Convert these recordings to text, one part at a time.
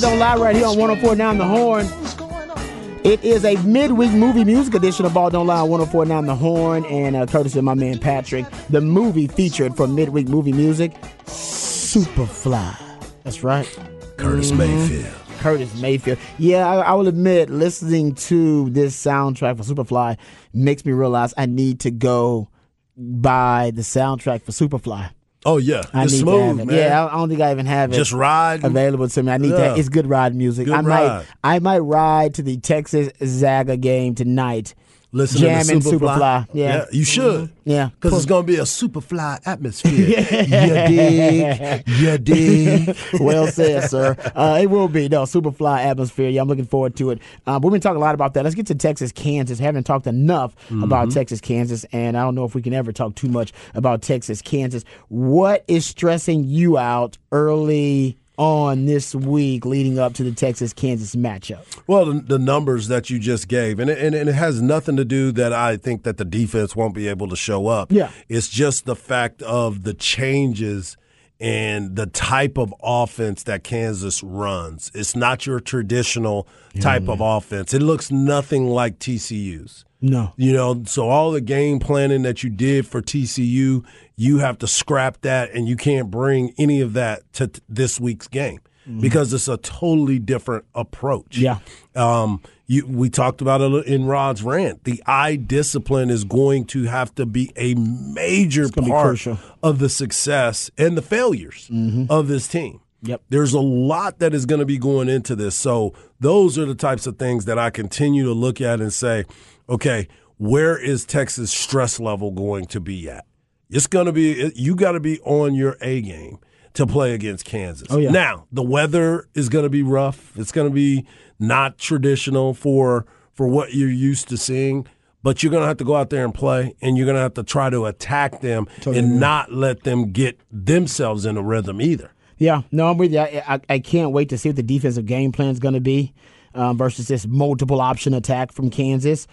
Welcome back to Ball Don't Lie right here on 104 Down the Horn. It is a midweek movie music edition of Ball Don't Lie on 104 Down the Horn, and uh, courtesy of my man Patrick. The movie featured for midweek movie music, Superfly. That's right. Curtis Mayfield. Curtis Mayfield. Yeah, I, I will admit, listening to this soundtrack for Superfly makes me realize I need to go buy the soundtrack for Superfly. Oh yeah, I it's need to smooth, have it. man. Yeah, I don't think I even have it. Just ride. available to me. I need Yeah. that. It's good ride music. Good I might. I might ride to the Texas Zaga game tonight. Listen Jamming to Superfly. Superfly. Yeah. you should. Yeah. Because it's going to be a Superfly atmosphere. you dig? You dig? well said, sir. Uh, it will be no Superfly atmosphere. Yeah, I'm looking forward to it. Uh, we've been talking a lot about that. Let's get to Texas, Kansas. Haven't talked enough Mm-hmm. about Texas, Kansas, and I don't know if we can ever talk too much about Texas, Kansas. What is stressing you out early on this week leading up to the Texas Kansas matchup? Well, the, the numbers that you just gave, and it, and, and it has nothing to do that I think that the defense won't be able to show up. Yeah. It's just the fact of the changes and the type of offense that Kansas runs. It's not your traditional type of offense. It looks nothing like TCU's. No. You know, so all the game planning that you did for TCU, you have to scrap that and you can't bring any of that to t- this week's game because it's a totally different approach. Yeah. Um, you, we talked about it in Rod's rant. The eye discipline is going to have to be a major part of the success and the failures of this team. Yep. There's a lot that is going to be going into this. So those are the types of things that I continue to look at and say, okay, where is Texas stress level going to be at? It's going to be you got to be on your A game to play against Kansas. Oh, yeah. Now, the weather is going to be rough. It's going to be not traditional for for what you're used to seeing, but you're going to have to go out there and play and you're going to have to try to attack them and not let them get themselves in a rhythm either. Yeah, no, I'm with you. I, I, I can't wait to see what the defensive game plan is going to be um, versus this multiple option attack from Kansas.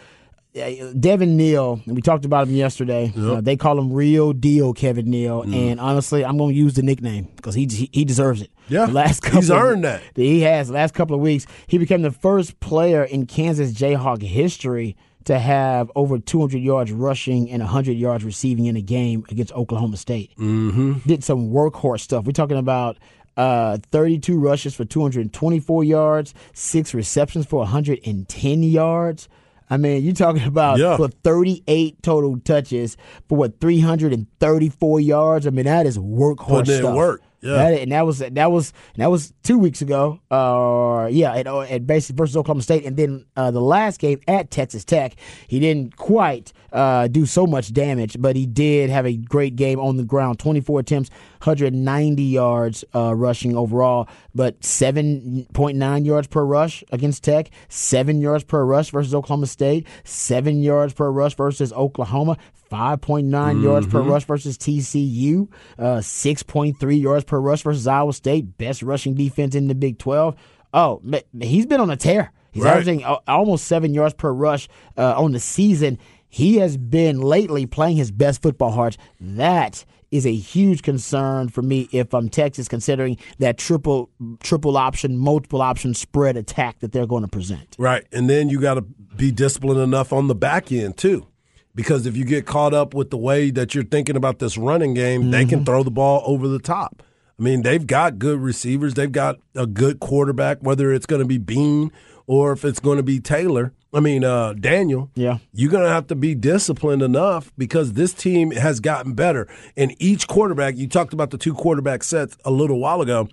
Uh, Devin Neal, and we talked about him yesterday. Uh, they call him Real Deal Devin Neal, Mm. and honestly, I'm going to use the nickname because he, he he deserves it. Yeah, the last couple he's earned that. He has. The last couple of weeks, he became the first player in Kansas Jayhawk history to have over 200 yards rushing and 100 yards receiving in a game against Oklahoma State. Mm-hmm. Did some workhorse stuff. We're talking about uh, 32 rushes for 224 yards, six receptions for 110 yards. I mean, you're talking about Yeah. for 38 total touches for what 334 yards. I mean, that is workhorse Putting in stuff. work. Yeah. That- and that was that was that was two weeks ago. Uh, yeah, at, at basically versus Oklahoma State, and then uh, the last game at Texas Tech, he didn't quite uh, do so much damage, but he did have a great game on the ground. Twenty four attempts, 190 yards uh, rushing overall, but 7.9 yards per rush against Tech, seven yards per rush versus Oklahoma State, seven yards per rush versus Oklahoma. 5.9 yards per rush versus TCU, uh, 6.3 yards per rush versus Iowa State, best rushing defense in the Big 12. Oh, he's been on a tear. He's Right. averaging uh, almost seven yards per rush uh, on the season. He has been lately playing his best football hard. That is a huge concern for me if I'm Texas, considering that triple triple option, multiple option spread attack that they're going to present. Right. And then you got to be disciplined enough on the back end, too. Because if you get caught up with the way that you're thinking about this running game, they can throw the ball over the top. I mean, they've got good receivers, they've got a good quarterback, whether it's going to be Bean or if it's going to be Taylor, I mean uh, Daniel. Yeah. you're going to have to be disciplined enough because this team has gotten better. And each quarterback, you talked about the two quarterback sets a little while ago.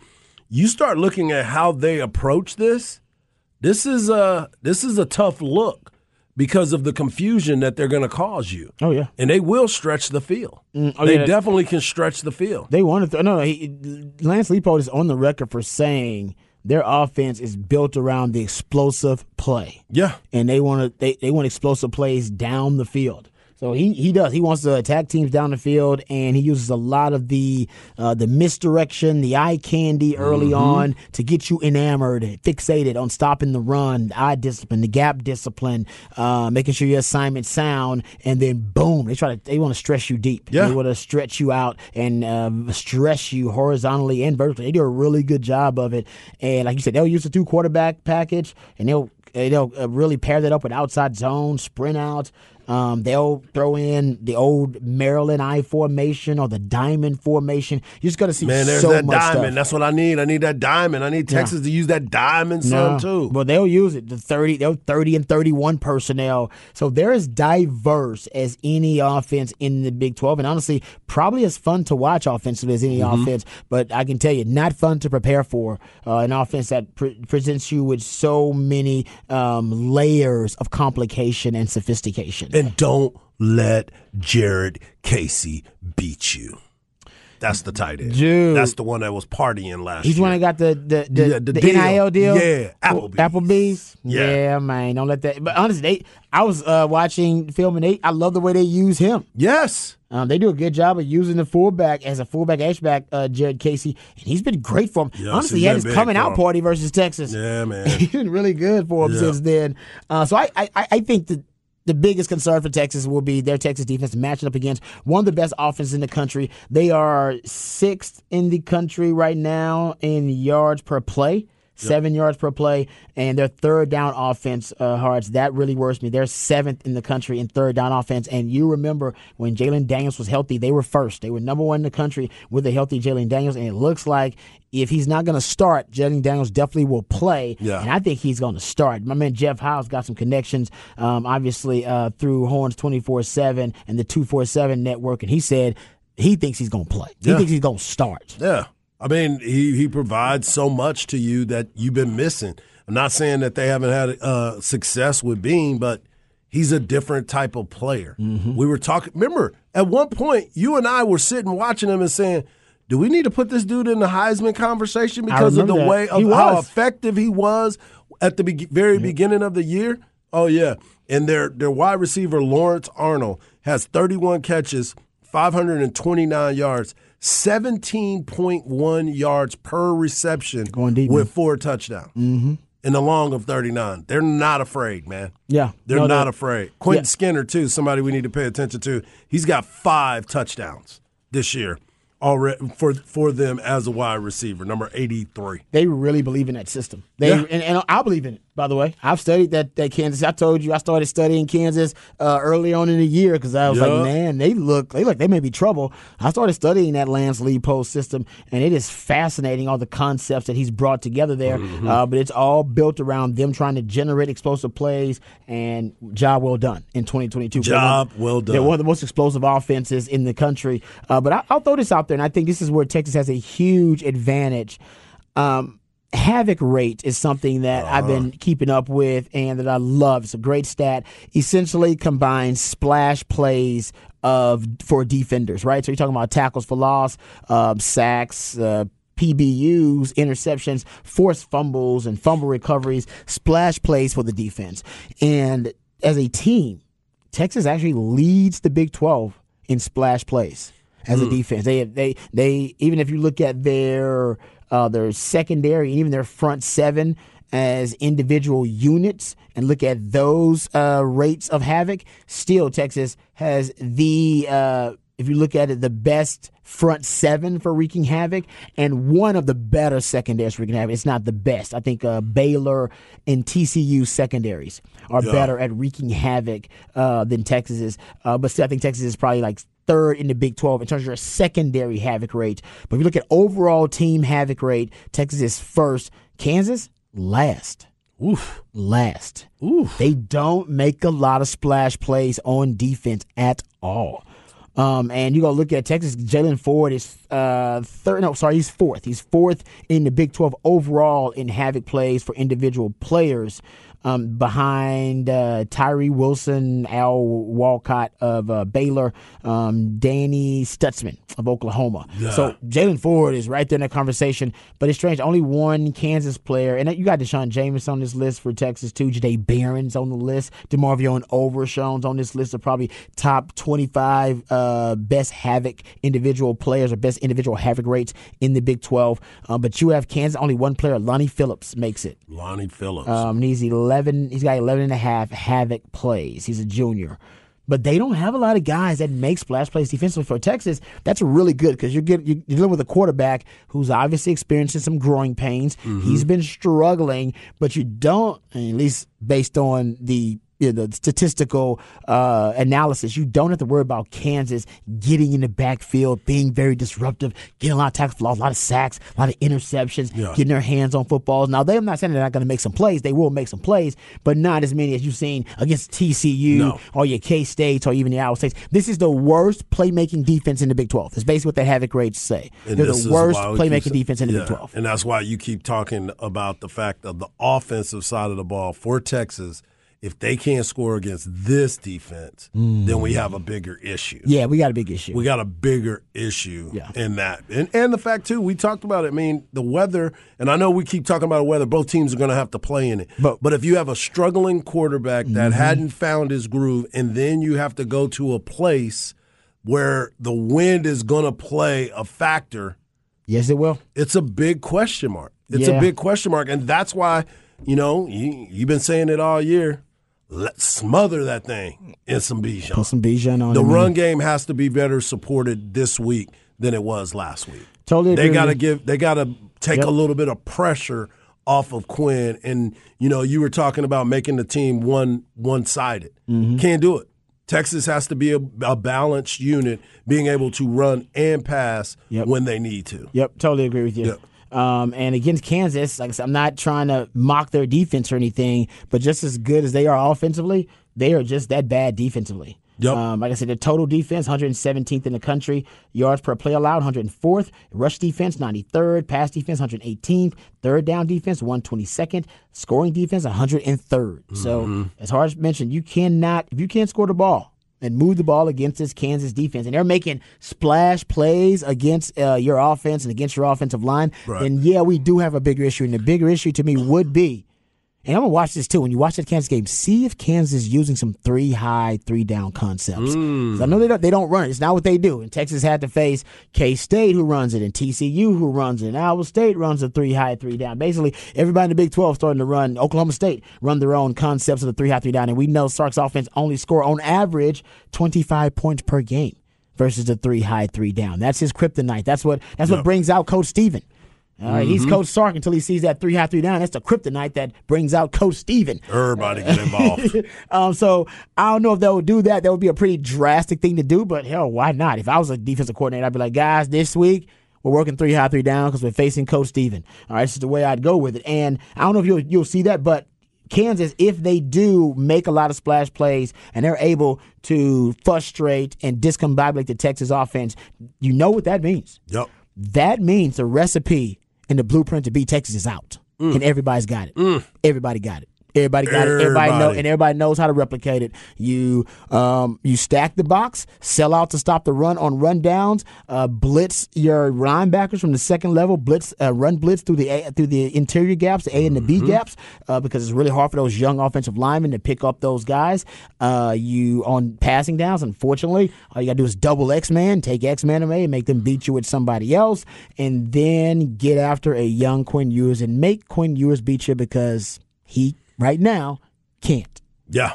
You start looking at how they approach this. This is a this is a tough look because of the confusion that they're going to cause you. Oh yeah. And they will stretch the field. Mm, oh, they yeah. definitely can stretch the field. They want to. Th- no, he, Lance Leipold is on the record for saying their offense is built around the explosive play. Yeah. and they want to they, they want explosive plays down the field. So he, he does. He wants to attack teams down the field, and he uses a lot of the uh, the misdirection, the eye candy early Mm-hmm. on to get you enamored, fixated on stopping the run, the eye discipline, the gap discipline, uh, making sure your assignment sound, and then boom, they try to they want to stress you deep. Yeah. They want to stretch you out and um, stress you horizontally and vertically. They do a really good job of it, and like you said, they'll use the two quarterback package, and they'll they'll uh, really pair that up with outside zone, sprint out. Um, they'll throw in the old Maryland I formation or the diamond formation. You're just gonna see Man, there's so that much diamond. stuff. That's what I need. I need that diamond. I need Texas to use that diamond some No, too. But they'll use it. The thirty, they're thirty and thirty-one personnel. So they're as diverse as any offense in the Big Twelve, and honestly, probably as fun to watch offensively as any Mm-hmm. offense. But I can tell you, not fun to prepare for. Uh, an offense that pre- presents you with so many um, layers of complication and sophistication. and don't let Jared Casey beat you. That's the tight end. Dude. That's the one that was partying last year. He's year. the one that got the the, the, Yeah, the the deal. NIL deal. Yeah, Applebee's. Applebee's. Yeah. Yeah. man. Don't let that. But honestly, they. I was uh, watching film and they. I love the way they use him. yes. Um, they do a good job of using the fullback as a fullback H-back, uh, Jared Casey, and he's been great for him. Yes, Honestly, he had his coming out party versus Texas. Yeah, man. he's been really good for him Yeah. since then. Uh, so I, I, I think the the biggest concern for Texas will be their Texas defense matching up against one of the best offenses in the country. They are sixth in the country right now in yards per play. Seven yards per play, and their third down offense, uh, Hards, that really worries me. They're seventh in the country in third down offense. And you remember when Jalon Daniels was healthy, they were first. They were number one in the country with a healthy Jalon Daniels. And it looks like if he's not going to start, Jalon Daniels definitely will play. Yeah. And I think he's going to start. My man Jeff Howe's got some connections, um, obviously, uh, through Horns 24 7 and the 247 network. And he said he thinks he's going to play. He Yeah. thinks he's going to start. Yeah. I mean, he, he provides so much to you that you've been missing. I'm not saying that they haven't had uh, success with Bean, but he's a different type of player. Mm-hmm. We were talking, remember, at one point, you and I were sitting watching him and saying, do we need to put this dude in the Heisman conversation because of the that. way of how effective he was at the be- very beginning of the year? Oh yeah, and their their wide receiver Lawrence Arnold has 31 catches, 529 yards, 17.1 yards per reception, Going deep, with man. four touchdowns mm-hmm. in the long of 39. They're not afraid, man. Yeah. They're No, not they're- afraid. Quentin Yeah. Skinner too, somebody we need to pay attention to. He's got five touchdowns this year already for for them as a wide receiver, number 83. They really believe in that system. They Yeah. and, and I believe in it. By the way, I've studied that that Kansas. I told you I started studying Kansas uh, early on in the year because I was Yeah. like, man, they look they look they may be trouble. I started studying that Lance Leipold system, and it is fascinating all the concepts that he's brought together there. Mm-hmm. Uh, but it's all built around them trying to generate explosive plays. And job well done in 2022. They're one- Job well done. They're one of the most explosive offenses in the country. Uh, but I, I'll throw this out there, and I think this is where Texas has a huge advantage. Um, havoc rate is something that I've been keeping up with and that I love. It's a great stat. Essentially combines splash plays of for defenders, right? So you're talking about tackles for loss, um, sacks, uh, PBUs, interceptions, forced fumbles, and fumble recoveries, splash plays for the defense. And as a team, Texas actually leads the Big 12 in splash plays as a defense. They they they even if you look at their uh, their secondary, even their front seven as individual units, and look at those uh, rates of havoc, still Texas has the. Uh, if you look at it, the best front seven for wreaking havoc, and one of the better secondaries for wreaking havoc. It's not the best. I think uh, Baylor and TCU secondaries are better at wreaking havoc uh, than Texas is. Uh, but still, I think Texas is probably like third in the Big 12 in terms of your secondary havoc rate. But if you look at overall team havoc rate, Texas is first. Kansas last. Oof. Last. Oof. They don't make a lot of splash plays on defense at all. Um, and you go look at Texas. Jaylan Ford is uh, third. No, sorry, he's fourth. He's fourth in the Big Twelve overall in havoc plays for individual players um, behind uh, Tyree Wilson, Al Walcott of uh, Baylor, um, Danny Stutsman of Oklahoma. Yeah. So Jaylan Ford is right there in that conversation. But it's strange, only one Kansas player, and you got Deshaun James on this list for Texas too. Jahdae Barron's on the list. DeMarvion Overshown's on this list of probably top 25 uh, best havoc individual players or best individual havoc rates in the Big 12. Um, but you have Kansas, only one player, Lonnie Phillips, makes it. Lonnie Phillips. Um, he's 11. He's got 11 and a half havoc plays. He's a junior. But they don't have a lot of guys that make splash plays defensively for Texas. That's really good because you're, getting, you're dealing with a quarterback who's obviously experiencing some growing pains. Mm-hmm. He's been struggling, but you don't, at least based on the you know, the statistical uh, analysis, you don't have to worry about Kansas getting in the backfield, being very disruptive, getting a lot of tackles a lot of sacks, a lot of interceptions, Yeah. getting their hands on footballs. Now, they, I'm not saying they're not going to make some plays. They will make some plays, but not as many as you've seen against TCU No. or your K States or even the Iowa States. This is the worst playmaking defense in the Big 12. It's basically what the havoc grades say. And They're the worst we keep playmaking defense in the yeah, Big 12. And that's why you keep talking about the fact of the offensive side of the ball for Texas. If they can't score against this defense, then we have a bigger issue. Mm. Yeah, we got a big issue. We got a bigger issue Yeah. in that. And and the fact too, we talked about it. I mean, the weather, and I know we keep talking about the weather, both teams are gonna have to play in it. But- but if you have a struggling quarterback that Mm-hmm. hadn't found his groove, and then you have to go to a place where the wind is gonna play a factor, yes, it will. it's a big question mark. It's Yeah. a big question mark, and that's why you know you, you've been saying it all year. Let's smother that thing in some Bijan. Put some Bijan on The man. run game has to be better supported this week than it was last week. Totally They got to give. They got to take Yep. a little bit of pressure off of Quinn. And you know, you were talking about making the team one one sided. Mm-hmm. Can't do it. Texas has to be a, a balanced unit, being able to run and pass Yep. when they need to. Yep, totally agree with you. Yep. Um, and against Kansas, like I said, I'm not trying to mock their defense or anything, but just as good as they are offensively, they are just that bad defensively. Yep. Um, like I said, the total defense, 117th in the country. Yards per play allowed, 104th. Rush defense, 93rd. Pass defense, 118th. Third down defense, 122nd. Scoring defense, 103rd. So, as hard as mentioned, you cannot, if you can't score the ball, and move the ball against this Kansas defense, and they're making splash plays against uh, your offense and against your offensive line, Right. then yeah, we do have a bigger issue. And the bigger issue to me would be, and I'm gonna watch this too. When you watch that Kansas game, see if Kansas is using some three high, three down concepts. Mm. 'Cause I know they don't, they don't run it. It's not what they do. And Texas had to face K State, who runs it, and TCU, who runs it, and Iowa State runs a three high, three down. Basically, everybody in the Big 12 starting to run. Oklahoma State run their own concepts of the three high, three down. And we know Sark's offense only score on average 25 points per game versus the three high, three down. That's his kryptonite. That's what that's what brings out Coach Steven. All right, he's Coach Sark until he sees that three high, three down. That's the kryptonite that brings out Coach Steven. Everybody get involved. Um, so I don't know if they would do that. That would be a pretty drastic thing to do, but hell, why not? If I was a defensive coordinator, I'd be like, guys, this week we're working three high, three down because we're facing Coach Steven. All right, this is the way I'd go with it. And I don't know if you'll you'll see that, but Kansas, if they do make a lot of splash plays and they're able to frustrate and discombobulate the Texas offense, you know what that means. yep. That means the recipe and the blueprint to beat Texas is out, mm. and everybody's got it. Mm. Everybody got it. Everybody got it. Everybody know, and everybody knows how to replicate it. You um, you stack the box, sell out to stop the run on run downs, uh, blitz your linebackers from the second level, blitz uh, run blitz through the A, through the interior gaps, the A and the B gaps, uh, because it's really hard for those young offensive linemen to pick up those guys. Uh, you on passing downs, unfortunately, all you gotta do is double X man, take X man away, and make them beat you with somebody else, and then get after a young Quinn Ewers and make Quinn Ewers beat you because he right now can't. Yeah.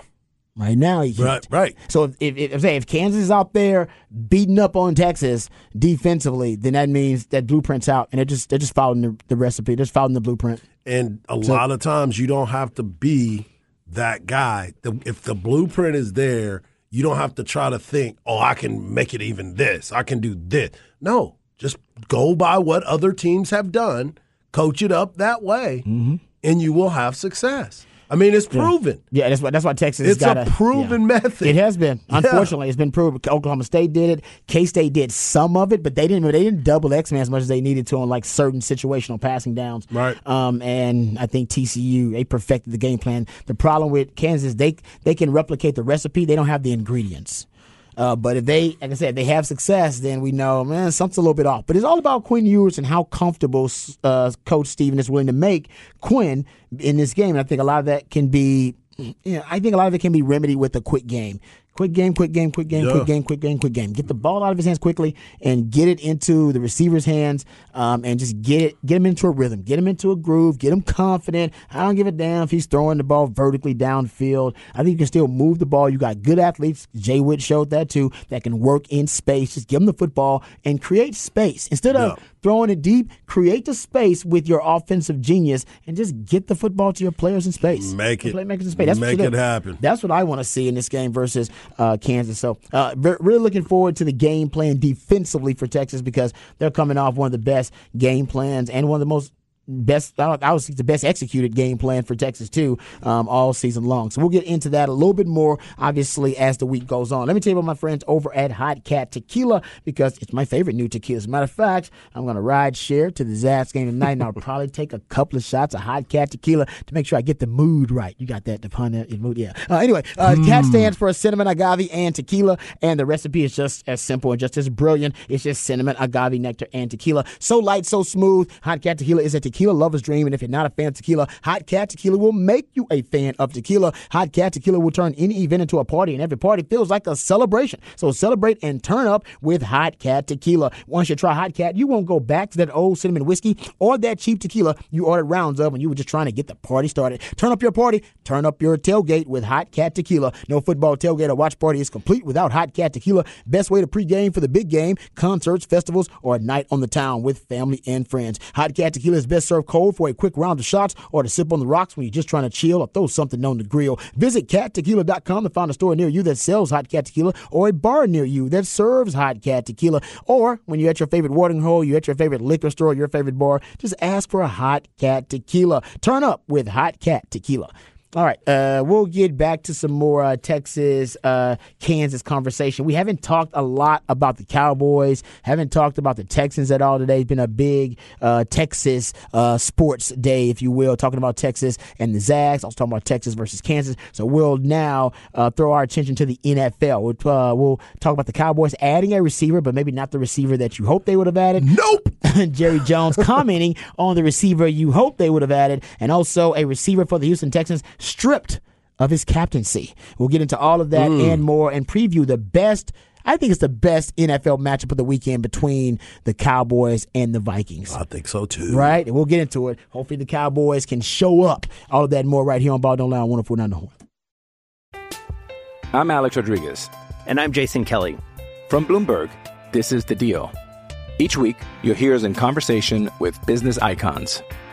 Right now he can't. Right. Right. So if, if, if, say if Kansas is out there beating up on Texas defensively, then that means that blueprint's out, and they're just they're just following the, the recipe, they're just following the blueprint. And a lot of times you don't have to be that guy. The, if the blueprint is there, you don't have to try to think, oh, I can make it even this. I can do this. No, just go by what other teams have done, coach it up that way, mm-hmm. and you will have success. I mean, it's proven. Yeah, that's why that's why Texas. It's got It's a proven method. It has been. Yeah. Unfortunately, it's been proven. Oklahoma State did it. K State did some of it, but they didn't. They didn't double X Man as much as they needed to on like certain situational passing downs. Right. Um, and I think TCU they perfected the game plan. The problem with Kansas, they they can replicate the recipe. They don't have the ingredients. Uh, but if they, like I said, they have success, then we know, man, something's a little bit off. But it's all about Quinn Ewers and how comfortable uh, Coach Steven is willing to make Quinn in this game. And I think a lot of that can be, you know, I think a lot of it can be remedied with a quick game. Quick game, quick game, quick game, Yeah. quick game, quick game, quick game. Get the ball out of his hands quickly and get it into the receiver's hands, um, and just get it, get him into a rhythm, get him into a groove, get him confident. I don't give a damn if he's throwing the ball vertically downfield. I think you can still move the ball. You got good athletes. Jay Witt showed that too. That can work in space. Just give him the football and create space instead of Yeah. throwing it deep. Create the space with your offensive genius and just get the football to your players in space. Make it. Playmakers in space. That's Make it happen. That's what I want to see in this game versus uh, Kansas. So, uh, really looking forward to the game plan defensively for Texas because they're coming off one of the best game plans and one of the most best I would- I would say the best executed game plan for Texas too um, all season long. So we'll get into that a little bit more obviously as the week goes on. Let me tell you about my friends over at Hot Cat Tequila because it's my favorite new tequila. As a matter of fact, I'm going to ride share to the Zaps game tonight and I'll probably take a couple of shots of Hot Cat Tequila to make sure I get the mood right. You got that the pun there, your mood yeah. Uh, anyway, uh, Cat stands for cinnamon agave and tequila and the recipe is just as simple and just as brilliant. It's just cinnamon agave nectar and tequila. So light, so smooth. Hot Cat Tequila is a tequila lover's dream. And if you're not a fan of tequila, Hot Cat Tequila will make you a fan of tequila. Hot Cat Tequila will turn any event into a party, and every party feels like a celebration. So celebrate and turn up with Hot Cat Tequila. Once you try Hot Cat, you won't go back to that old cinnamon whiskey or that cheap tequila you ordered rounds of when you were just trying to get the party started. Turn up your party, turn up your tailgate with Hot Cat Tequila. No football tailgate or watch party is complete without Hot Cat Tequila. Best way to pregame for the big game, concerts, festivals, or a night on the town with family and friends. Hot Cat Tequila is best served cold for a quick round of shots or to sip on the rocks when you're just trying to chill or throw something on the grill. Visit cattequila.com to find a store near you that sells Hot Cat Tequila or a bar near you that serves Hot Cat Tequila. Or when you're at your favorite watering hole, you're at your favorite liquor store, your favorite bar, just ask for a Hot Cat Tequila. Turn up with Hot Cat Tequila. All right, uh, we'll get back to some more uh, Texas uh, Kansas conversation. We haven't talked a lot about the Cowboys, haven't talked about the Texans at all today. It's been a big uh, Texas uh, sports day, if you will, talking about Texas and the Zags. I was talking about Texas versus Kansas. So we'll now uh, throw our attention to the NFL. We'll, uh, we'll talk about the Cowboys adding a receiver, but maybe not the receiver that you hope they would have added. Nope. Jerry Jones commenting on the receiver you hope they would have added, and also a receiver for the Houston Texans stripped of his captaincy. We'll get into all of that mm. and more and preview the best. I think it's the best NFL matchup of the weekend between the Cowboys and the Vikings. I think so too. Right? And we'll get into it. Hopefully, the Cowboys can show up. All of that and more right here on Ball Don't Lie on 1049 The Horn. I'm Alex Rodriguez. And I'm Jason Kelly. From Bloomberg, this is The Deal. Each week, you'll hear us in conversation with business icons.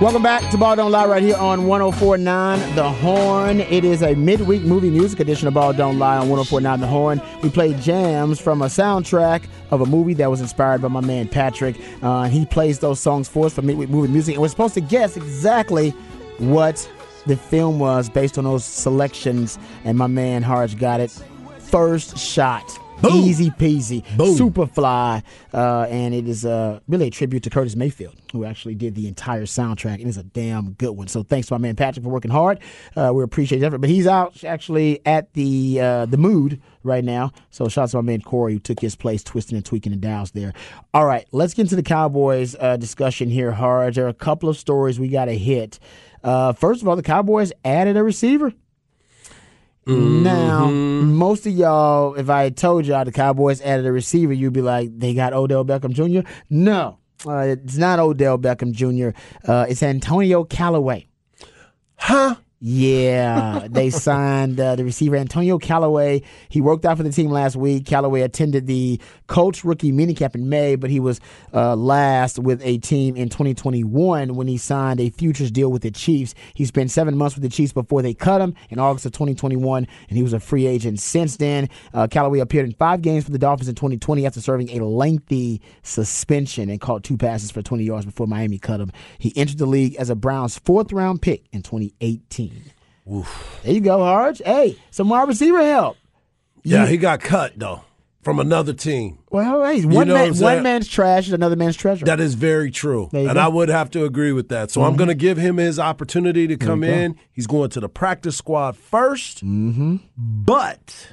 Welcome back to Ball Don't Lie right here on 1049 The Horn. It is a midweek movie music edition of Ball Don't Lie on 1049 The Horn. We play jams from a soundtrack of a movie that was inspired by my man Patrick. Uh, he plays those songs for us for midweek movie music. And we're supposed to guess exactly what the film was based on those selections. And my man Harge got it. First shot. Boom. Easy peasy. Boom. Superfly. Uh, and it is uh, really a tribute to Curtis Mayfield, who actually did the entire soundtrack. And it's a damn good one. So thanks to my man Patrick for working hard. Uh, we appreciate his effort. But he's out actually at the uh, the mood right now. So shout out to my man Corey, who took his place, twisting and tweaking the dials there. All right, let's get into the Cowboys uh, discussion here, Hard. There are a couple of stories we got to hit. Uh, first of all, the Cowboys added a receiver. Now, most of y'all, if I had told y'all the Cowboys added a receiver, you'd be like, they got Odell Beckham Jr. No, uh, it's not Odell Beckham Jr. Uh, it's Antonio Callaway. Huh? Yeah, they signed uh, the receiver Antonio Callaway. He worked out for the team last week. Callaway attended the Colts rookie minicamp in May, but he was uh, last with a team in 2021 when he signed a futures deal with the Chiefs. He spent seven months with the Chiefs before they cut him in August of 2021, and he was a free agent since then. Uh, Callaway appeared in five games for the Dolphins in 2020 after serving a lengthy suspension and caught two passes for 20 yards before Miami cut him. He entered the league as a Browns fourth round pick in 2018. There you go, Harge. Hey, some wide receiver help. Yeah, he got cut though from another team. Well, hey, one, know man, one man's trash is another man's treasure. That is very true. And go. Mm-hmm. I would have to agree with that. So I'm going to give him his opportunity to come in. He's going to the practice squad 1st Mm-hmm. But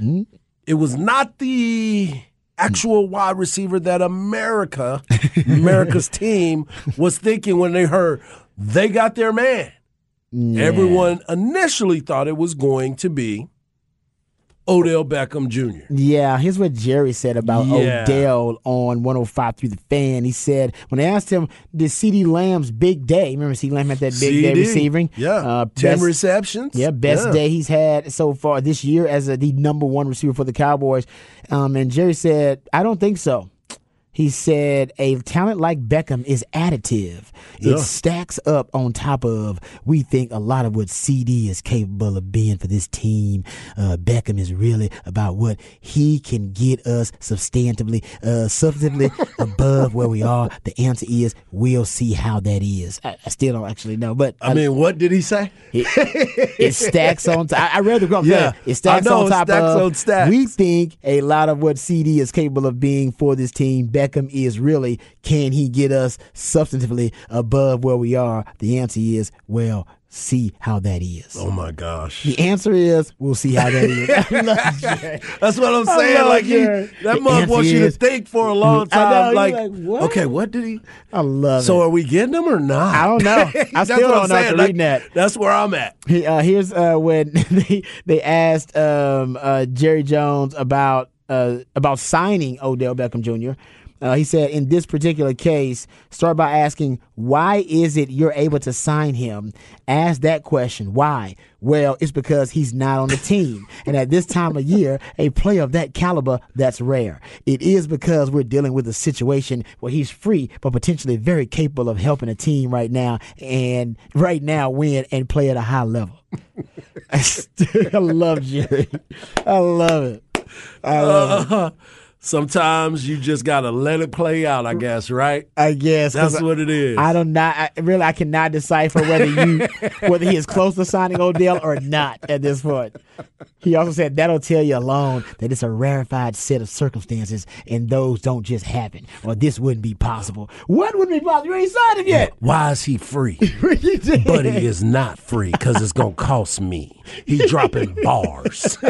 it was not the actual wide receiver that America, America's team, was thinking when they heard they got their man. Everyone initially thought it was going to be Odell Beckham Jr. yeah, here's what Jerry said about Yeah. Odell on 105 through the fan. He said, when they asked him, did CeeDee Lamb's big day, remember CeeDee Lamb had that big day receiving? Yeah. Uh, 10 receptions. Yeah, best Yeah. day he's had so far this year as a, the number one receiver for the Cowboys. Um, and Jerry said, I don't think so. He said a talent like Beckham is additive. It stacks up on top of we think a lot of what CeeDee is capable of being for this team. Uh, Beckham is really about what he can get us substantively, uh, substantively above where we are. The answer is we'll see how that is. I, I still don't actually know, but I mean, what did he say? it, it stacks on. T- I, I read the quote. Yeah, it stacks I know, on top stacks of. on stacks. We think a lot of what CeeDee is capable of being for this team. Beckham is really can he get us substantively above where we are? The answer is well. See how that is. Oh my gosh. The answer is we'll see how that is. I love Jerry. That's what I'm saying. Like he, that mug wants you to think for a long time. know, like, like, what? okay, what did he? I love So it. So are we getting him or not? I don't know. I still don't know after Like, reading that. That's where I'm at. He, uh, here's uh, when they they asked um, uh, Jerry Jones about uh, about signing Odell Beckham Jr. Uh, he said, in this particular case, start by asking, why is it you're able to sign him? Ask that question. Why? Well, it's because he's not on the team. And at this time of year, a player of that caliber, that's rare. It is because we're dealing with a situation where he's free, but potentially very capable of helping a team right now and right now win and play at a high level. I love Jerry. I love it. I love it. Sometimes you just gotta let it play out. I guess, right? I guess That's what it is. I don't not I, really. I cannot decipher whether you whether he is close to signing Odell or not at this point. He also said that'll tell you alone that it's a rarefied set of circumstances, and those don't just happen, or this wouldn't be possible. What wouldn't be possible? You ain't signed him yet. Why is he free? But he is not free because it's gonna cost me. He's dropping bars.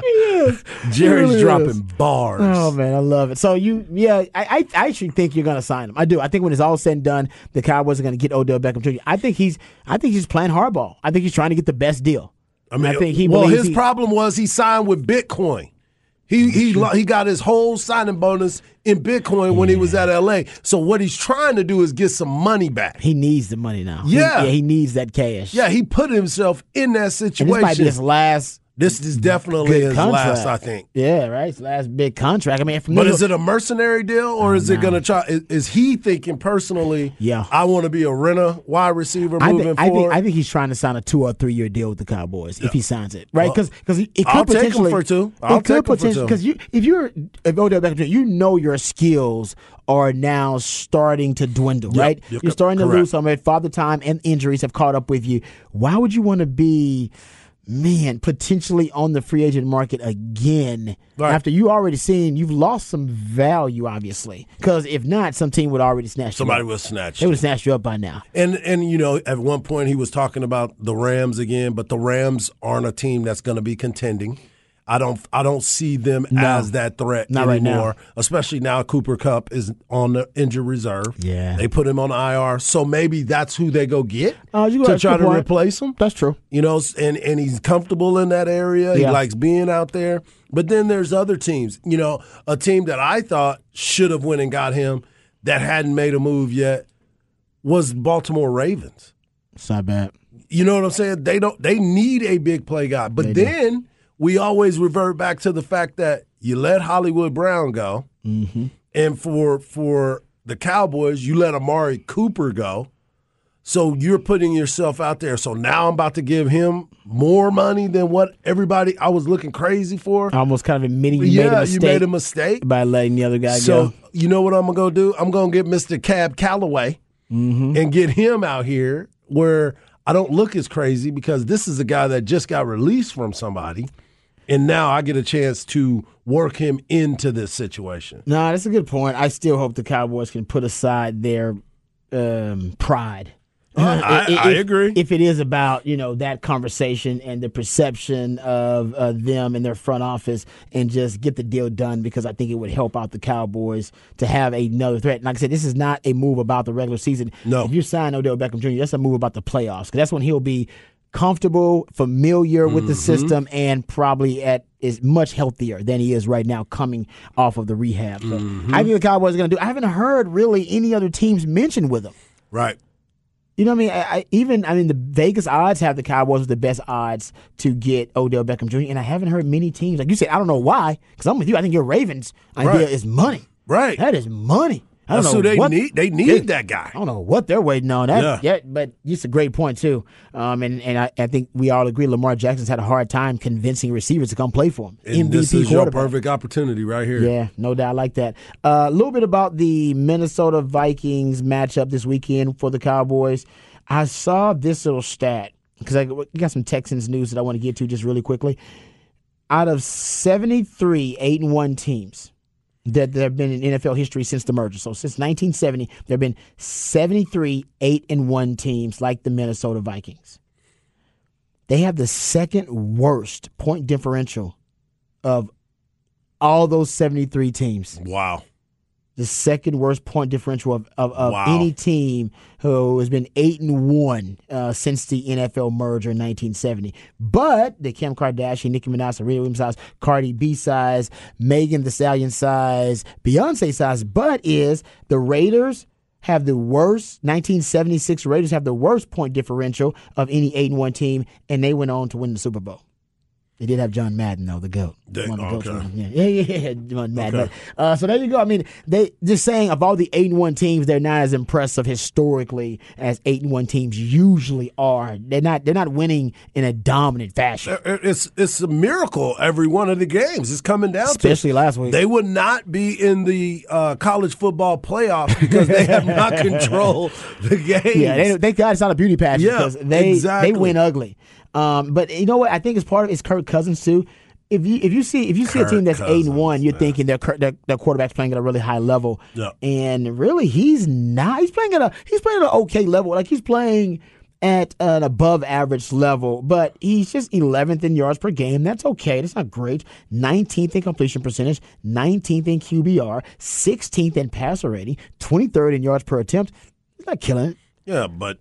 He is. Jerry's really is. dropping bars. Oh man, I love it. So you, yeah, I, I, I actually think you're gonna sign him. I do. I think when it's all said and done, the Cowboys are gonna get Odell Beckham Jr. I think he's, I think he's playing hardball. I think he's trying to get the best deal. I mean, I think he well, his he- problem was he signed with Bitcoin. He oh, he lo- he got his whole signing bonus in Bitcoin when he was at LA. So what he's trying to do is get some money back. He needs the money now. He- Yeah. yeah, he needs that cash. Yeah, he put himself in that and situation. this might be his last This is definitely his contract. last, I think. Yeah, right. His last big contract. I mean, But is it a mercenary deal or is it going to try? Is, is he thinking personally? Yeah. I want to be a renter, wide receiver I moving think, I think I think he's trying to sign a two or three year deal with the Cowboys if he signs it, right? Well, Because it could I'll take him potentially for two. I'll it could take him for potentially because you if you're if Odell Beckham you know your skills are now starting to dwindle, Yep, right? yep, You're starting to lose some of it. Father time and injuries have caught up with you. Why would you want to be? Man, potentially on the free agent market again Right. after you already seen you've lost some value, obviously. Because if not, some team would already snatch Somebody you. up. will snatch. They would have snatched you up by now. And and you know, at one point he was talking about the Rams again, but the Rams aren't a team that's going to be contending. I don't I don't see them No. as that threat Not right now. anymore. Especially now Cooper Kupp is on the injured reserve. Yeah. They put him on IR. So maybe that's who they go get uh, you to try to point. replace him. That's true. You know, and and he's comfortable in that area. He likes being out there. But then there's other teams. You know, a team that I thought should have went and got him that hadn't made a move yet was Baltimore Ravens. It's not bad. You know what I'm saying? They don't. They need a big play guy. But They do. We always revert back to the fact that you let Hollywood Brown go, Mm-hmm. and for for the Cowboys, you let Amari Cooper go. So you're putting yourself out there. So now I'm about to give him more money than what everybody I was looking crazy for. Almost kind of admitting you yeah, made a you mistake made a mistake. by letting the other guy So go. you know what I'm gonna go do? I'm gonna get Mr. Cab Calloway Mm-hmm. and get him out here where I don't look as crazy because this is a guy that just got released from somebody, and now I get a chance to work him into this situation. No, that's a good point. I still hope the Cowboys can put aside their um, pride. I- If- I agree. If it is about you know that conversation and the perception of uh, them and their front office, and just get the deal done, because I think it would help out the Cowboys to have another threat. Like I said, this is not a move about the regular season. No. if you sign Odell Beckham Jr., that's a move about the playoffs, because that's when he'll be comfortable, familiar with Mm-hmm. the system, and probably at is much healthier than he is right now, coming off of the rehab. So Mm-hmm. I think the Cowboys are going to do. I haven't heard really any other teams mentioned with him. Right. You know what I mean? I, I, even I mean the Vegas odds have the Cowboys with the best odds to get Odell Beckham Jr. And I haven't heard many teams like you said. I don't know why because I'm with you. I think your Ravens idea Right. is money. Right. That is money. I don't That's know they what, need. They need they- that guy. I don't know what they're waiting on. That, Yeah. but it's a great point too. Um, and and I, I think we all agree Lamar Jackson's had a hard time convincing receivers to come play for him. And MVP this is your perfect opportunity right here. Yeah, no doubt like that. Uh, a little bit about the Minnesota Vikings matchup this weekend for the Cowboys. I saw this little stat because I got some Texans news that I want to get to just really quickly. Out of 73 8 and 1 teams that there have been in NFL history since the merger. So since 1970, there have been 73 8 and 1 teams like the Minnesota Vikings. They have the second worst point differential of all those 73 teams. Wow. The second worst point differential of, of, of Wow. any team who has been 8 and 1 uh, since the NFL merger in 1970. But the Kim Kardashian, Nicki Minaj, Serena Williams size, Cardi B size, Megan Thee Stallion size, Beyonce size, but is the Raiders have the worst 1976 Raiders have the worst point differential of any 8 and 1 team and they went on to win the Super Bowl. They did have John Madden though, the goat. They- the okay. Yeah, yeah, yeah, yeah, John Madden. Okay. But, uh, so there you go. I mean, they just saying of all the eight and one teams, they're not as impressive historically as eight and one teams usually are. They're not. They're not winning in a dominant fashion. It's it's a miracle every one of the games. It's coming down to Especially last week. They would not be in the uh, college football playoffs because they have not controlled the game. Yeah, they, they God, it's not a beauty pageant Yeah, because they exactly. they win ugly. Um, but you know what? I think it's part of it's Kirk Cousins too. If you if you see if you see a team that's eight and one, you're man. thinking their their, their quarterback's playing at a really high level. Yeah. And really, he's not. He's playing at a he's playing at an okay level. Like he's playing at an above average level, but he's just 11th in yards per game. That's okay. That's not great. 19th in completion percentage, 19th in QBR, 16th in passer rating, 23rd in yards per attempt. He's not killing it. yeah, but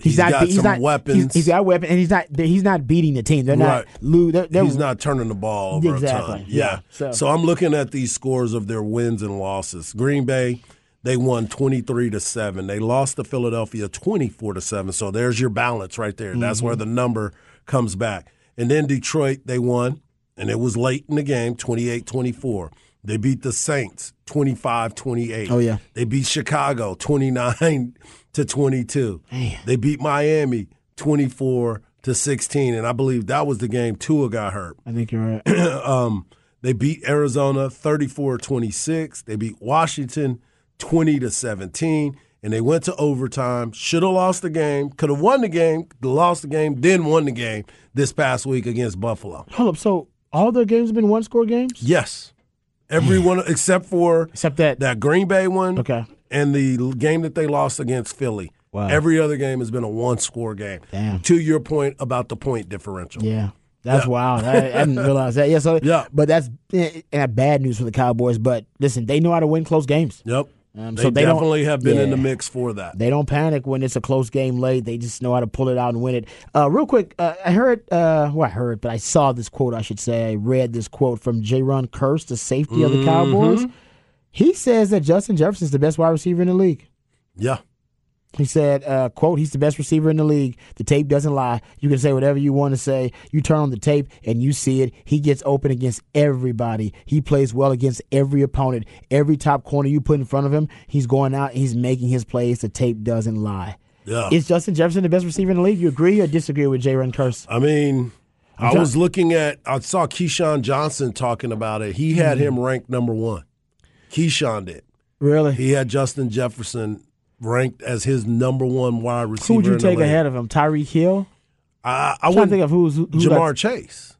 He's, he's not. got he's some not, weapons. He's, he's got weapons, and he's not. He's not beating the team. They're Right. not. Lou. They're, they're, he's not turning the ball over Exactly. a ton. Yeah. Yeah. So- So. I'm looking at these scores of their wins and losses. Green Bay, they won 23 to 7. They lost to Philadelphia 24 to 7. So there's your balance right there. That's mm-hmm. where the number comes back. And then Detroit, they won, and it was late in the game, 28 24. They beat the Saints 25 28. Oh, yeah. They beat Chicago 29 to 22. They beat Miami 24 to 16. And I believe that was the game Tua got hurt. I think you're right. um, they beat Arizona 34-26. They beat Washington 20 to 17 and they went to overtime. Should have lost the game, could have won the game, lost the game, then won the game this past week against Buffalo. Hold up. So all their games have been one score games, Yes. Everyone except for except that. that Green Bay one Okay. And the game that they lost against Philly. Wow. Every other game has been a one score game. Damn. To your point about the point differential. Yeah. That's Yeah. wild. I, I didn't realize that. Yeah, so Yeah. but that's eh, eh, bad news for the Cowboys. But listen, they know how to win close games. Yep. Um, they, so they don't- definitely have been in the mix for that. They don't panic when it's a close game late. They just know how to pull it out and win it. Uh, real quick, uh, I heard, uh, well, I heard, but I saw this quote, I should say. I read this quote from Jayron Kearse, the safety of the Cowboys. He says that Justin Jefferson is the best wide receiver in the league. Yeah. He said, uh, quote, he's the best receiver in the league. The tape doesn't lie. You can say whatever you want to say. You turn on the tape and you see it. He gets open against everybody. He plays well against every opponent. Every top corner you put in front of him, he's going out, he's making his plays. The tape doesn't lie. Yeah. Is Justin Jefferson the best receiver in the league? You agree or disagree with Jayron Kearse? I mean, I was looking at, I saw Keyshawn Johnson talking about it. He had him ranked number one. Keyshawn did. Really? He had Justin Jefferson ranked as his number one wide receiver. Who would you take ahead of him? Tyreek Hill? I, I would to think of who's who Ja'Marr Chase.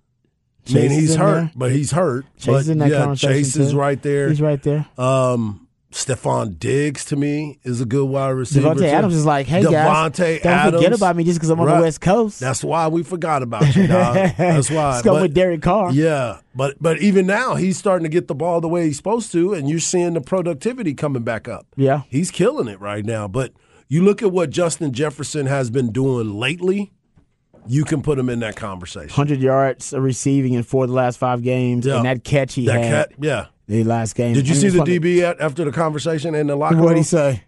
I mean, he's hurt, there? but he's hurt. Chase but is in that yeah, conversation, Chase is too. right there. He's right there. Um, Stefon Diggs to me is a good wide receiver. Davante too. Adams is like, hey guys, don't Adams, forget about me just because I'm on Right. the West Coast. That's why we forgot about you, dog. That's why. Let's go But- with Derek Carr. Yeah, but but even now he's starting to get the ball the way he's supposed to, and you're seeing the productivity coming back up. Yeah. he's killing it right now. But you look at what Justin Jefferson has been doing lately. You can put him in that conversation. 100 yards receiving in four of the last five games, Yeah. and that catch he That had cat, yeah. The last game. Did you see the funny. DB at, after the conversation in the locker room? What did he say?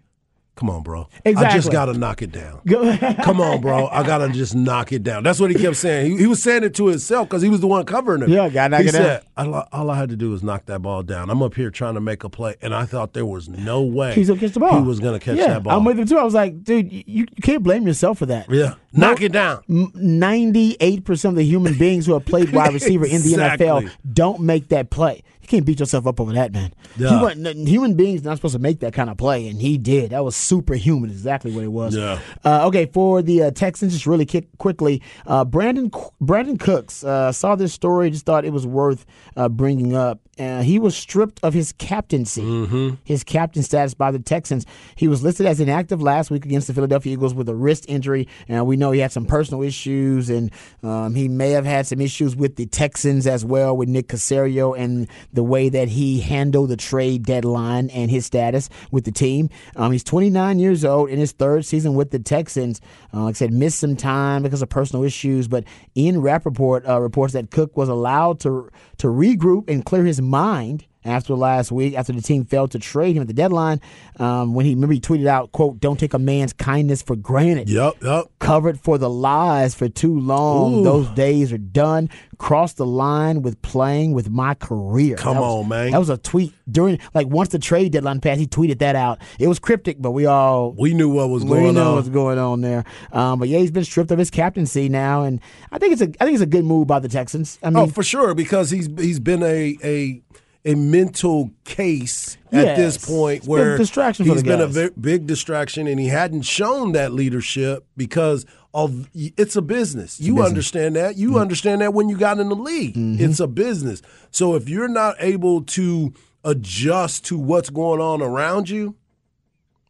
Come on, bro. Exactly. I just got to knock it down. Come on, bro. I got to just knock it down. That's what he kept saying. He, he was saying it to himself because he was the one covering him. Yeah, gotta knock he it down. said, all, all I had to do was knock that ball down. I'm up here trying to make a play, and I thought there was no way He's gonna catch the ball. he was going to catch yeah, that ball. I'm with him too. I was like, dude, you, you can't blame yourself for that. yeah. Knock it down. Ninety-eight percent of the human beings who have played wide receiver in the NFL don't make that play. You can't beat yourself up over that, man. Yeah. He wasn't- human beings not supposed to make that kind of play, and he did. That was superhuman, exactly what it was. Yeah. Uh, okay, for the uh, Texans, just really kick, quickly, uh, Brandon Brandin Cooks uh, saw this story, just thought it was worth uh, bringing up. Uh, he was stripped of his captaincy, Mm-hmm. his captain status by the Texans. He was listed as inactive last week against the Philadelphia Eagles with a wrist injury, and we know he had some personal issues, and um, he may have had some issues with the Texans as well with Nick Caserio and the way that he handled the trade deadline and his status with the team. Um, he's 29 years old in his third season with the Texans. Uh, like I said, missed some time because of personal issues, but Ian Rapoport uh, reports that Cook was allowed to to regroup and clear his mind after last week, after the team failed to trade him at the deadline, um, when he remember he tweeted out, "quote Don't take a man's kindness for granted." Yep, yep. Covered for the lies for too long. Ooh. Those days are done. Crossed the line with playing with my career. Come was- on, man. That was a tweet during, like, once the trade deadline passed, he tweeted that out. It was cryptic, but we all We knew what was going on. we on. what's going on there. Um, but yeah, he's been stripped of his captaincy now, and I think it's a I think it's a good move by the Texans. I mean, oh, for sure, because he's he's been a a a mental case at this point where a he's been a guys. ve- big distraction, and he hadn't shown that leadership because of it's a business. you understand that. Mm-hmm. You understand that when you got in the league, it's a business. So if you're not able to adjust to what's going on around you,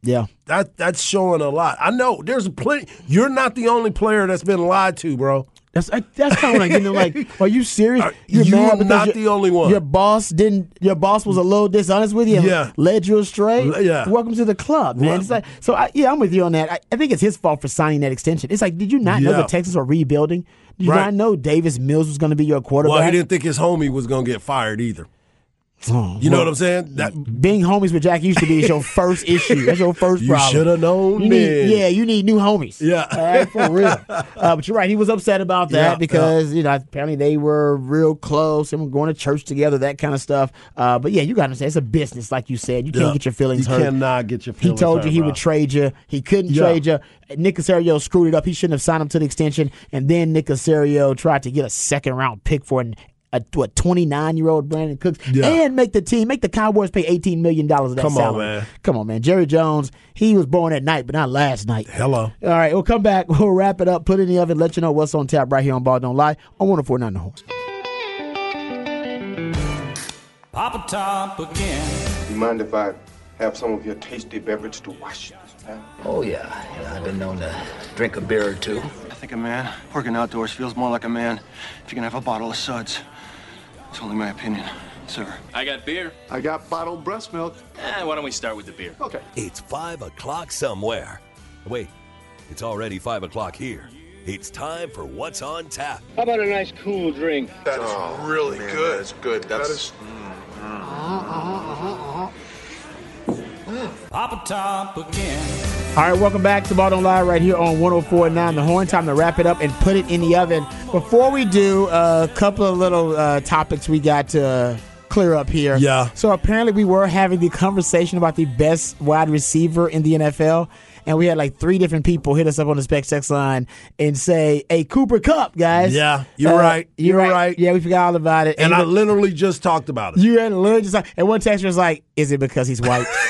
yeah, that that's showing a lot. I know there's plenty. You're not the only player that's been lied to, bro. That's that's kind of what I'm getting. Like, are you serious? Are- You're you mad not your- the only one. Your boss didn't. Your boss was a little dishonest with you. Yeah. led you astray. Yeah. welcome to the club, man. Like so. I, yeah, I'm with you on that. I, I think it's his fault for signing that extension. It's like, did you not know Yeah. the Texans were rebuilding? Did you Right. not know Davis Mills was going to be your quarterback? Well, he didn't think his homie was gonna get fired either. Oh, You know well, what I'm saying? That Being homies with Jack Easterby is your first issue. That's your first You problem. You shoulda known You need, yeah, you need new homies. Yeah. Right, for real. Uh, but you're right. He was upset about that Yeah, because you know apparently they were real close and were going to church together, that kind of stuff. Uh, but yeah, you got to understand it's a business, like you said. You can't Yeah. get your feelings you hurt. cannot get your feelings. He told hurt, you he bro. would trade you. He couldn't Yeah. trade you. Nick Caserio screwed it up. He shouldn't have signed him to the extension. And then Nick Caserio tried to get a second round pick for an, a what twenty nine year old Brandin Cooks Yeah. and make the team make the Cowboys pay eighteen million dollars of that Come on, man. Come on, man. Jerry Jones, he was born at night, but not last night. Hello. All right, we'll come back. We'll wrap it up, put it in the oven, let you know what's on tap right here on Ball Don't Lie on 1049 The Horn. Papa Top again. You mind if I have some of your tasty beverage to wash this down? Oh, yeah. yeah. I've been known to drink a beer or two. I think a man working outdoors feels more like a man if you can have a bottle of suds. It's only my opinion, sir. I got beer. I got bottled breast milk. Eh, why don't we start with the beer? Okay. It's 5 o'clock somewhere. Wait, it's already 5 o'clock here. It's time for What's on Tap. How about a nice cool drink? That's Oh, really man, good. That's good. That's. That is- mm-hmm. uh-huh, uh-huh, uh-huh, Papa Top again. All right, welcome back to Ball Don't Lie right here on 104.9 The Horn. Time to wrap it up and put it in the oven. Before we do, a couple of little uh, topics we got to clear up here. Yeah. So apparently we were having the conversation about the best wide receiver in the NFL. And we had like three different people hit us up on the Spec Sex line and say, "Hey, Cooper Kupp, guys." Yeah, you're Uh, right. You're, You're right. right. Yeah, we forgot all about it. And I literally just talked about it. you had literally just like, and one texter was like, "Is it because he's white?"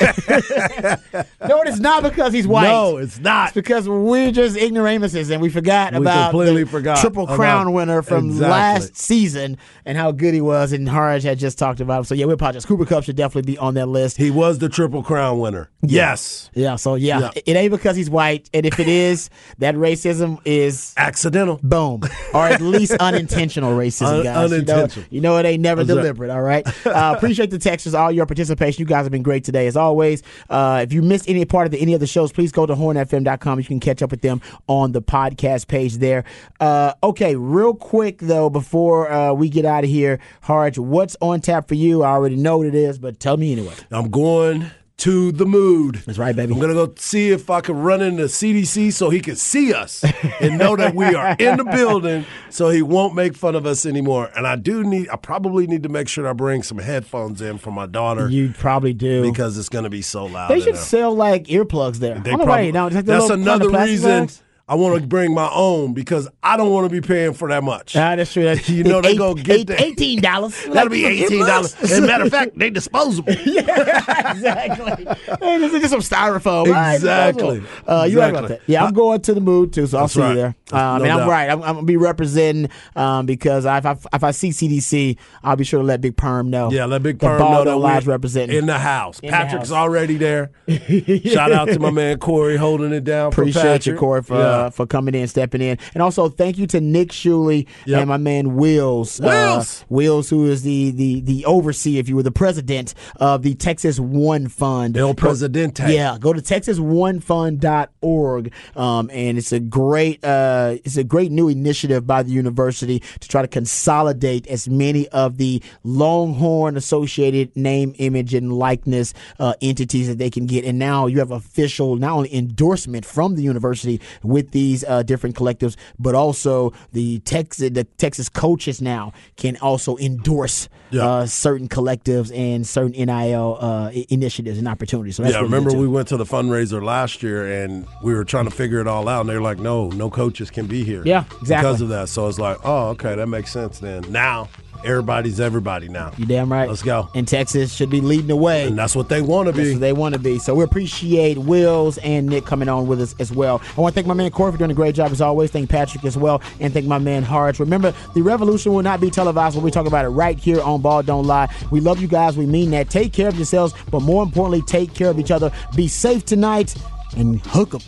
no, it's not because he's white. No, it's not. It's because we're just ignoramuses and we forgot We about completely the forgot triple crown winner from Exactly. last season and how good he was. And Haraj had just talked about him. So yeah, we apologize. Cooper Kupp should definitely be on that list. He was the Triple Crown winner. Yes. Yeah. So yeah, Yeah. it ain't because he's white, and if it is, that racism is Accidental. boom, or at least unintentional racism, Un- guys. You know- unintentional. You know, it ain't never deliberate. All right. Uh, appreciate the textures, all your participation. You guys have been great today, as always. Uh, if you missed any part of the, any of the shows, please go to hornfm.com. You can catch up with them on the podcast page there. Uh, okay, real quick though, before uh, we get out of here, Harj, what's on tap for you? I already know what it is, but tell me anyway. I'm going to the mood. That's right, baby. I'm gonna go see if I can run into CDC so he can see us and know that we are in the building, so he won't make fun of us anymore. And I do need, I probably need to make sure I bring some headphones in for my daughter You probably do. because it's gonna be so loud. they should sell like earplugs there. They I don't know why probably- they don't. Like that's little kind of another reason bags. I want to bring my own because I don't want to be paying for that much. Ah, that's true. That's, You know they eight- gonna get eight- that. eighteen dollars. That'll be eighteen dollars. As a matter of fact, they disposable. exactly. Hey, this is just some styrofoam. right? Exactly. Uh, you right about that. Yeah, I'm going to the mood too, so I'll see right. you there. Um, no and I'm doubt. right. I'm, I'm gonna be representing um, because if I, if I see CDC, I'll be sure to let Big Perm know. Yeah, let Big Perm know that we're representing in the house. In the Patrick's house. already there. Shout out to my man Corey holding it down. Appreciate you. Corey, for Yeah. Uh, for coming in, stepping in, and also thank you to Nick Shuley Yep. and my man Wills. Wills! uh, Wills, who is the the the overseer, if you were the president of the Texas One Fund. El Go- Presidente. Yeah, go to texasoneFund.org, um, and it's a great uh, it's a great new initiative by the university to try to consolidate as many of the Longhorn associated name, image, and likeness uh, entities that they can get. And now you have official not only endorsement from the university with these uh, different collectives, but also the Texas the Texas coaches now can also endorse Yeah. uh, certain collectives and certain NIL uh, initiatives and opportunities. So that's yeah, remember we went to the fundraiser last year and we were trying to figure it all out, and they were like, "No, no coaches can be here." Yeah, exactly. Because of that, so it's like, "Oh, okay, that makes sense." Then now Everybody's everybody now. You damn right. Let's go. And Texas should be leading the way. And that's what they want to be. they want to be. So we appreciate Wills and Nick coming on with us as well. I want to thank my man Corey for doing a great job as always. Thank Patrick as well. And thank my man Harge. Remember, the revolution will not be televised when we talk about it right here on Ball Don't Lie. We love you guys. We mean that. Take care of yourselves, but more importantly, take care of each other. Be safe tonight and hook up.